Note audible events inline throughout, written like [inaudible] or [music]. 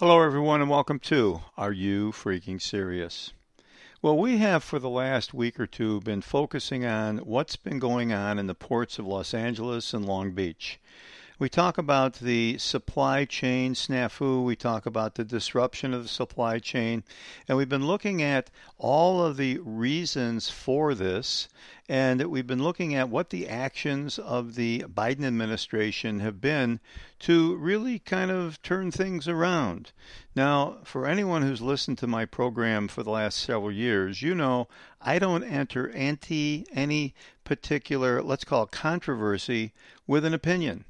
Hello, everyone, and welcome to Are You Freaking Serious? Well, we have for the last week or two been focusing on what's been going on in the ports of Los Angeles and Long Beach. We talk about the supply chain snafu, we talk about the disruption of the supply chain, and we've been looking at all of the reasons for this, and we've been looking at what the actions of the Biden administration have been to really kind of turn things around. Now, for anyone who's listened to my program for the last several years, you know I don't enter anti any particular, let's call it controversy, with an opinion.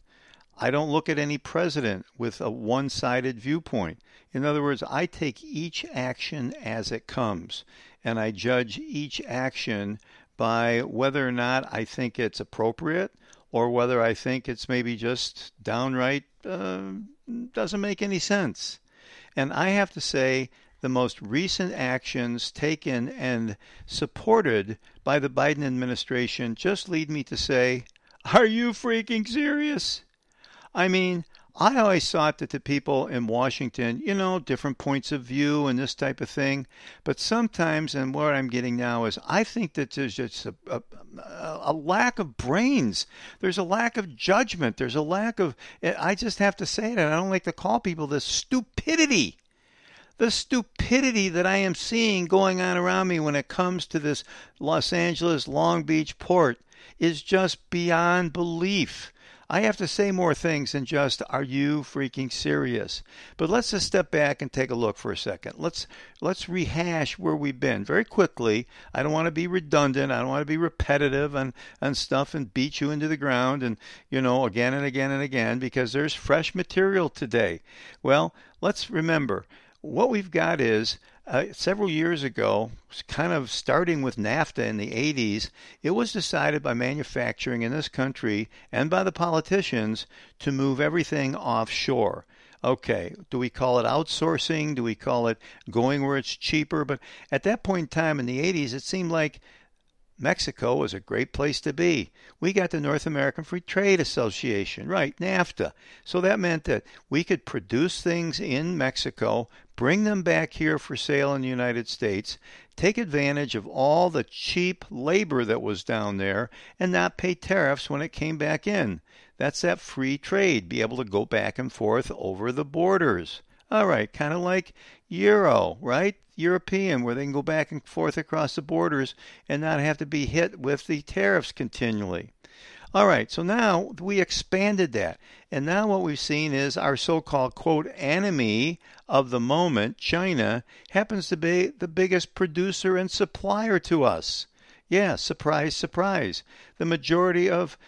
I don't look at any president with a one sided viewpoint. In other words, I take each action as it comes, and I judge each action by whether or not I think it's appropriate or whether I think it's maybe just downright uh, doesn't make any sense. And I have to say, the most recent actions taken and supported by the Biden administration just lead me to say, Are you freaking serious? I mean, I always thought that the people in Washington, you know, different points of view and this type of thing. But sometimes, and what I'm getting now is, I think that there's just a, a, a, lack of brains. There's a lack of judgment. There's a lack of, I just have to say that. I don't like to call people this stupidity. The stupidity that I am seeing going on around me when it comes to this Los Angeles Long Beach port is just beyond belief. I have to say more things than just are you freaking serious? But let's just step back and take a look for a second. Let's let's rehash where we've been very quickly. I don't want to be redundant. I don't want to be repetitive and and stuff and beat you into the ground and you know again and again and again because there's fresh material today. Well, let's remember what we've got is uh, several years ago, kind of starting with NAFTA in the 80s, it was decided by manufacturing in this country and by the politicians to move everything offshore. Okay, do we call it outsourcing? Do we call it going where it's cheaper? But at that point in time in the 80s, it seemed like Mexico was a great place to be. We got the North American Free Trade Association, right, NAFTA. So that meant that we could produce things in Mexico, bring them back here for sale in the United States, take advantage of all the cheap labor that was down there, and not pay tariffs when it came back in. That's that free trade, be able to go back and forth over the borders. All right, kind of like Euro, right? European, where they can go back and forth across the borders and not have to be hit with the tariffs continually. All right, so now we expanded that. And now what we've seen is our so called, quote, enemy of the moment, China, happens to be the biggest producer and supplier to us. Yeah, surprise, surprise. The majority of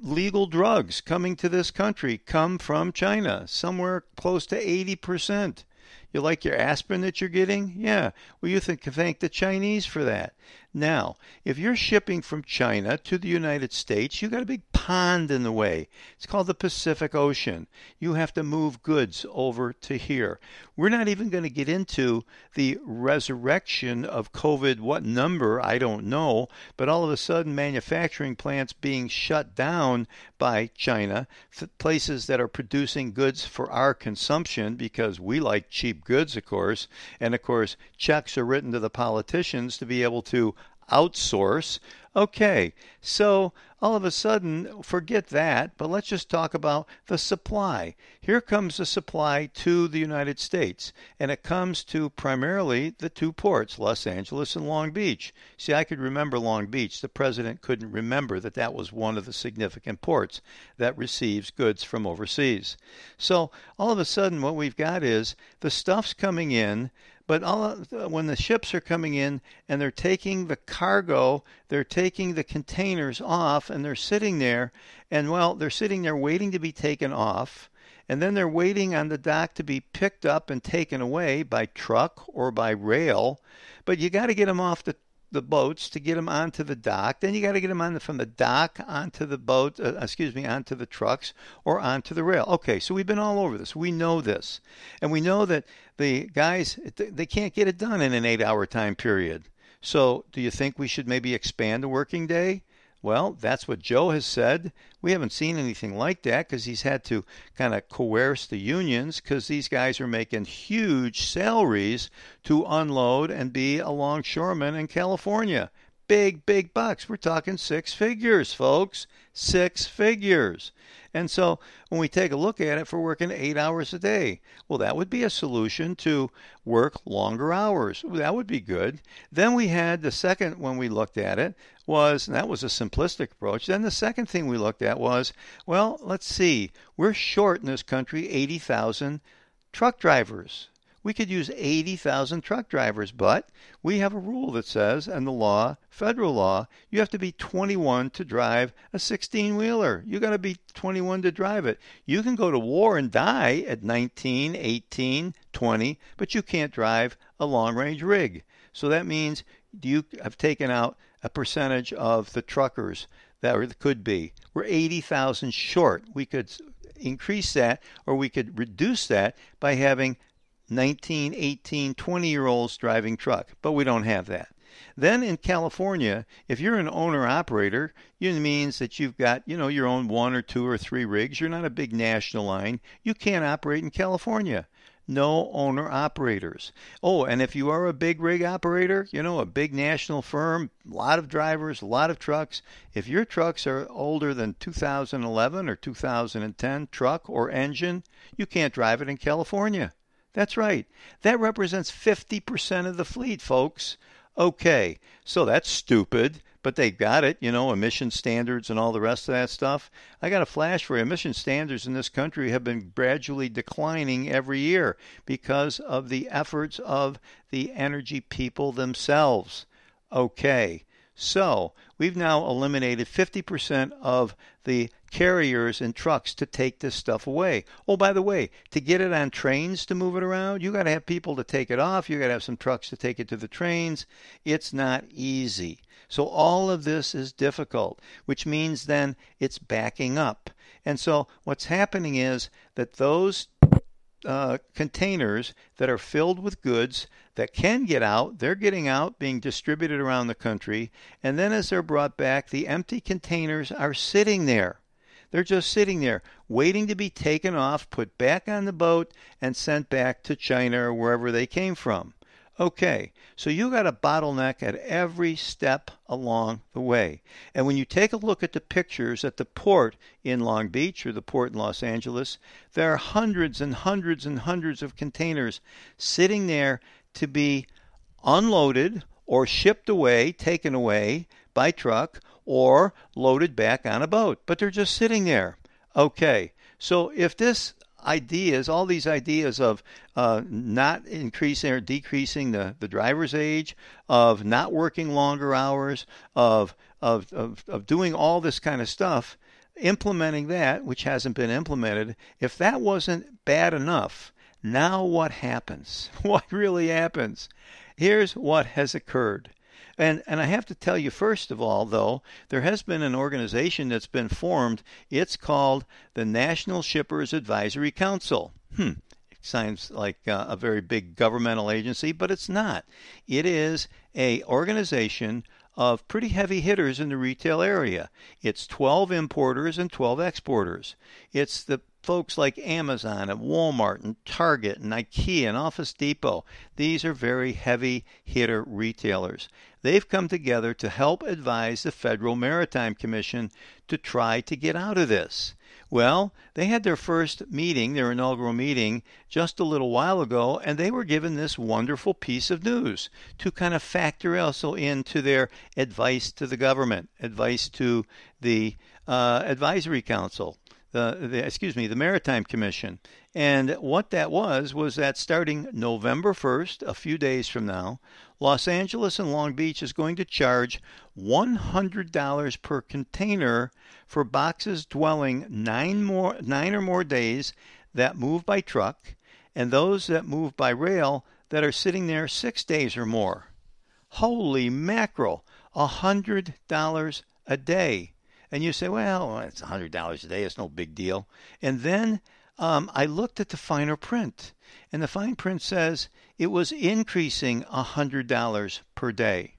legal drugs coming to this country come from China, somewhere close to 80%. You like your aspirin that you're getting? Yeah. Well, you think, thank the Chinese for that. Now, if you're shipping from China to the United States, you got a big pond in the way. It's called the Pacific Ocean. You have to move goods over to here. We're not even going to get into the resurrection of COVID. What number? I don't know. But all of a sudden, manufacturing plants being shut down by China, places that are producing goods for our consumption because we like cheap goods, of course. And of course, checks are written to the politicians to be able to outsource. Okay, so all of a sudden, forget that, but let's just talk about the supply. Here comes the supply to the United States, and it comes to primarily the two ports, Los Angeles and Long Beach. See, I could remember Long Beach. The president couldn't remember that that was one of the significant ports that receives goods from overseas. So all of a sudden, what we've got is the stuff's coming in. But all, when the ships are coming in and they're taking the cargo, they're taking the containers off and they're sitting there, and well, they're sitting there waiting to be taken off, and then they're waiting on the dock to be picked up and taken away by truck or by rail. But you got to get them off the the boats to get them onto the dock. Then you got to get them on the, from the dock onto the boat, uh, excuse me, onto the trucks or onto the rail. Okay, so we've been all over this. We know this, and we know that the guys they can't get it done in an eight-hour time period. So, do you think we should maybe expand the working day? Well, that's what Joe has said. We haven't seen anything like that because he's had to kind of coerce the unions because these guys are making huge salaries to unload and be a longshoreman in California. Big, big bucks. We're talking six figures, folks. Six figures. And so when we take a look at it for working eight hours a day, well, that would be a solution to work longer hours. That would be good. Then we had the second, when we looked at it, was, and that was a simplistic approach. Then the second thing we looked at was, well, let's see, we're short in this country 80,000 truck drivers we could use 80,000 truck drivers, but we have a rule that says, and the law, federal law, you have to be 21 to drive a 16 wheeler. You got to be 21 to drive it. You can go to war and die at 19, 18, 20, but you can't drive a long range rig. So that means you have taken out a percentage of the truckers that could be. We're 80,000 short. We could increase that or we could reduce that by having 19, 18, 20 year olds driving truck, but we don't have that. Then in California, if you're an owner operator, it means that you've got, you know, your own one or two or three rigs. You're not a big national line. You can't operate in California. No owner operators. Oh, and if you are a big rig operator, you know, a big national firm, a lot of drivers, a lot of trucks, if your trucks are older than 2011 or 2010 truck or engine, you can't drive it in California. That's right. That represents 50% of the fleet, folks. Okay, so that's stupid, but they got it, you know, emission standards and all the rest of that stuff. I got a flash for you. Emission standards in this country have been gradually declining every year because of the efforts of the energy people themselves. Okay, so we've now eliminated 50% of the carriers and trucks to take this stuff away. Oh, by the way, to get it on trains to move it around, you got to have people to take it off. You got to have some trucks to take it to the trains. It's not easy. So all of this is difficult, which means then it's backing up. And so what's happening is that those uh, containers that are filled with goods that can get out. They're getting out, being distributed around the country. And then as they're brought back, the empty containers are sitting there. They're just sitting there, waiting to be taken off, put back on the boat, and sent back to China or wherever they came from. Okay, so you got a bottleneck at every step along the way. And when you take a look at the pictures at the port in Long Beach or the port in Los Angeles, there are hundreds and hundreds and hundreds of containers sitting there to be unloaded or shipped away, taken away by truck, or loaded back on a boat. But they're just sitting there. Okay, so if this ideas, all these ideas of uh, not increasing or decreasing the, the driver's age, of not working longer hours, of, of, of, of doing all this kind of stuff, implementing that, which hasn't been implemented, if that wasn't bad enough, now what happens? [laughs] What really happens? Here's what has occurred. And and I have to tell you first of all though, there has been an organization that's been formed. It's called the National Shippers Advisory Council. Hmm. It sounds like uh, a very big governmental agency, but it's not. It is a organization of pretty heavy hitters in the retail area. It's 12 importers and 12 exporters. It's the folks like Amazon and Walmart and Target and IKEA and Office Depot. These are very heavy hitter retailers. They've come together to help advise the Federal Maritime Commission to try to get out of this. Well, they had their first meeting, their inaugural meeting, just a little while ago, and they were given this wonderful piece of news to kind of factor also into their advice to the government, advice to the uh, advisory council the, the excuse me, the Maritime Commission. And what that was was that starting November 1st, a few days from now, Los Angeles and Long Beach is going to charge $100 per container for boxes dwelling nine more nine or more days that move by truck and those that move by rail that are sitting there 6 days or more. Holy mackerel, $100 a day. And you say, well, it's $100 a day, it's no big deal. And then um, I looked at the finer print, and the fine print says it was increasing $100 per day.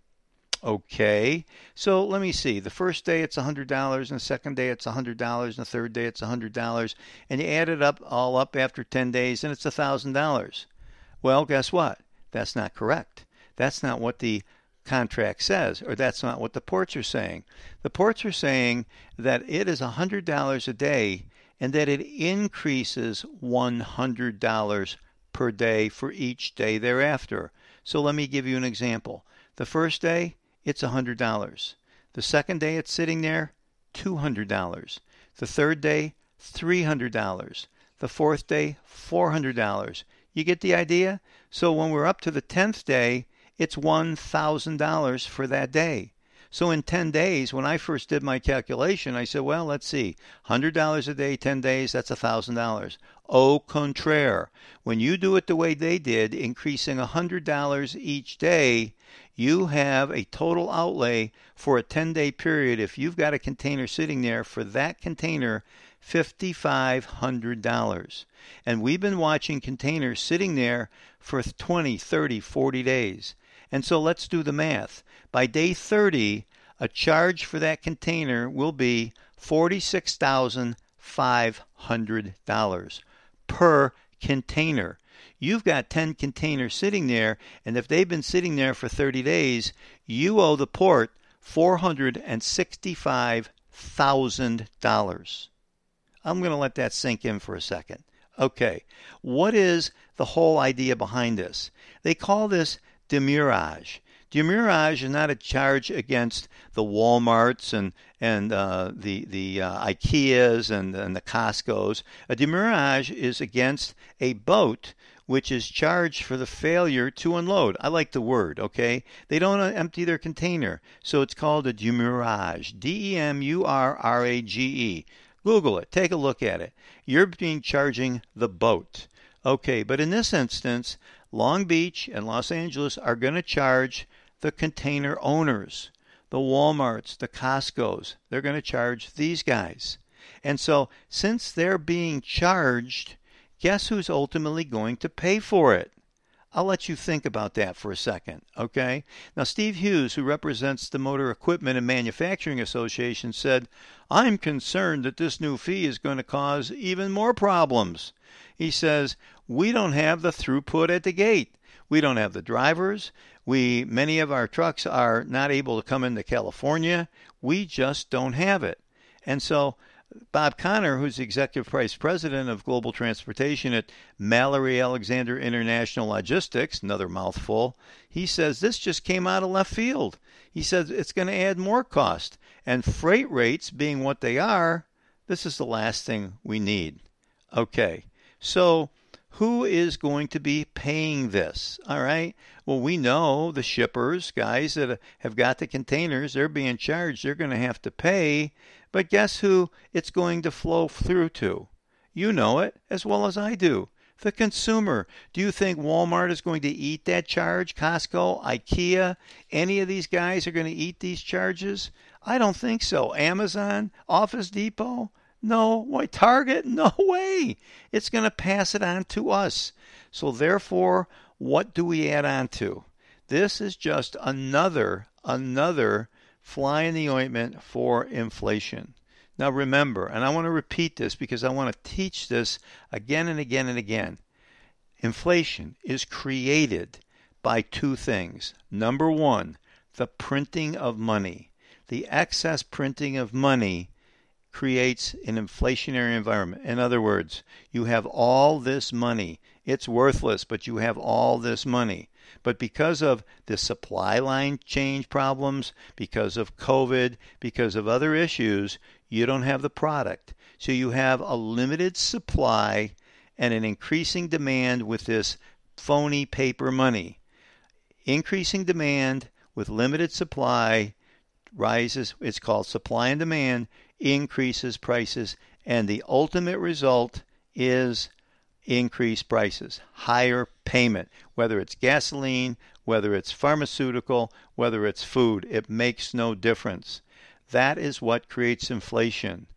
Okay, so let me see. The first day it's $100, and the second day it's $100, and the third day it's $100, and you add it up all up after 10 days, and it's $1,000. Well, guess what? That's not correct. That's not what the contract says, or that's not what the ports are saying. The ports are saying that it is $100 a day and that it increases $100 per day for each day thereafter. So let me give you an example. The first day, it's $100. The second day it's sitting there, $200. The third day, $300. The fourth day, $400. You get the idea? So when we're up to the 10th day, it's $1,000 for that day. So in 10 days, when I first did my calculation, I said, well, let's see, $100 a day, 10 days, that's $1,000. Au contraire, when you do it the way they did, increasing $100 each day, you have a total outlay for a 10 day period. If you've got a container sitting there for that container, $5,500. And we've been watching containers sitting there for 20, 30, 40 days. And so let's do the math. By day 30, a charge for that container will be $46,500 per container. You've got 10 containers sitting there, and if they've been sitting there for 30 days, you owe the port $465,000. I'm going to let that sink in for a second. Okay, what is the whole idea behind this? They call this demurrage. Demurrage is not a charge against the WalMarts and and uh, the the uh, IKEAs and, and the Costco's. A demurrage is against a boat which is charged for the failure to unload. I like the word, okay? They don't empty their container, so it's called a demurrage. D E M U R R A G E. Google it, take a look at it. You're being charging the boat. Okay, but in this instance, Long Beach and Los Angeles are going to charge the container owners, the Walmarts, the Costco's. They're going to charge these guys. And so, since they're being charged, guess who's ultimately going to pay for it? I'll let you think about that for a second, okay? Now, Steve Hughes, who represents the Motor Equipment and Manufacturing Association, said, I'm concerned that this new fee is going to cause even more problems. He says, We don't have the throughput at the gate. We don't have the drivers. We many of our trucks are not able to come into California. We just don't have it. And so Bob Connor, who's executive vice president of global transportation at Mallory Alexander International Logistics, another mouthful, he says this just came out of left field. He says it's going to add more cost. And freight rates being what they are, this is the last thing we need. Okay, so who is going to be paying this? All right. Well, we know the shippers, guys that have got the containers, they're being charged. They're going to have to pay. But guess who it's going to flow through to? You know it as well as I do. The consumer. Do you think Walmart is going to eat that charge? Costco, IKEA, any of these guys are going to eat these charges? I don't think so. Amazon, Office Depot, no. Why, Target? [laughs] No way. It's going to pass it on to us. So, therefore, what do we add on to? This is just another, another fly in the ointment for inflation. Now, remember, and I want to repeat this because I want to teach this again and again and again. Inflation is created by two things. Number one, the printing of money. The excess printing of money creates an inflationary environment. In other words, you have all this money. It's worthless, but you have all this money. But because of the supply line change problems, because of COVID, because of other issues, you don't have the product. So you have a limited supply and an increasing demand with this phony paper money. Increasing demand with limited supply rises, it's called supply and demand increases prices, and the ultimate result is increased prices, higher payment, whether it's gasoline, whether it's pharmaceutical, whether it's food, it makes no difference. That is what creates inflation.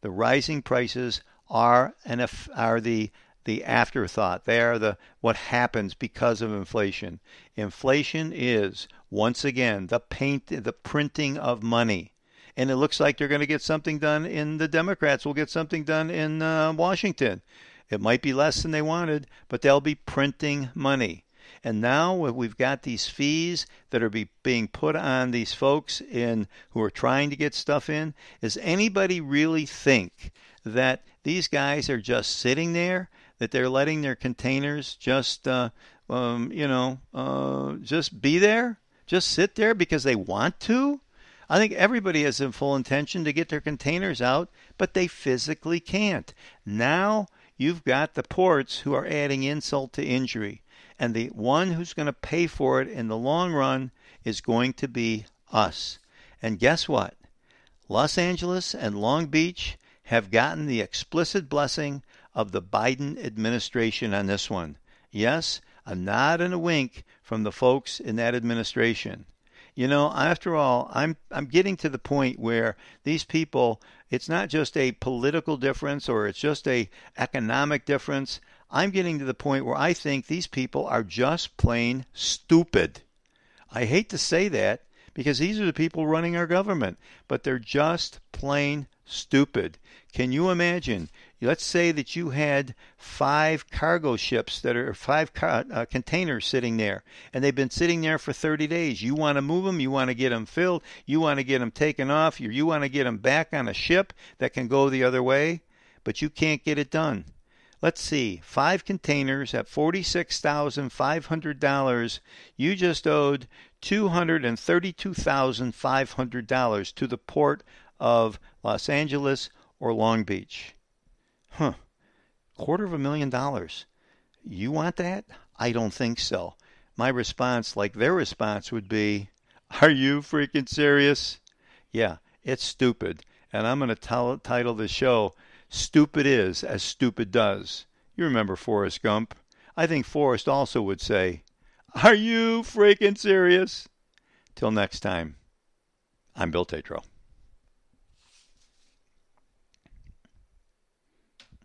The rising prices are an, are the the afterthought. They are the what happens because of inflation. Inflation is Once again, the paint, the printing of money. And it looks like they're going to get something done in the Democrats will get something done in uh, Washington. It might be less than they wanted, but they'll be printing money. And now we've got these fees that are be, being put on these folks in who are trying to get stuff in. Does anybody really think that these guys are just sitting there? That they're letting their containers just, uh, um, you know, uh, just be there, just sit there because they want to? I think everybody has a full intention to get their containers out, but they physically can't. Now you've got the ports who are adding insult to injury. And the one who's going to pay for it in the long run is going to be us. And guess what? Los Angeles and Long Beach have gotten the explicit blessing of the Biden administration on this one. Yes, a nod and a wink from the folks in that administration. You know, after all, I'm I'm getting to the point where these people, it's not just a political difference or it's just a economic difference. I'm getting to the point where I think these people are just plain stupid. I hate to say that because these are the people running our government, but they're just plain stupid. Can you imagine? Let's say that you had five cargo ships that are five car, uh, containers sitting there, and they've been sitting there for 30 days. You want to move them, you want to get them filled, you want to get them taken off, you, you want to get them back on a ship that can go the other way, but you can't get it done. Let's see, five containers at $46,500. You just owed $232,500 to the port of Los Angeles or Long Beach. Huh. Quarter of a million dollars. You want that? I don't think so. My response, like their response, would be, Are you freaking serious? Yeah, it's stupid. And I'm going to title the show, Stupid Is as Stupid Does. You remember Forrest Gump? I think Forrest also would say, Are you freaking serious? Till next time, I'm Bill Tatro.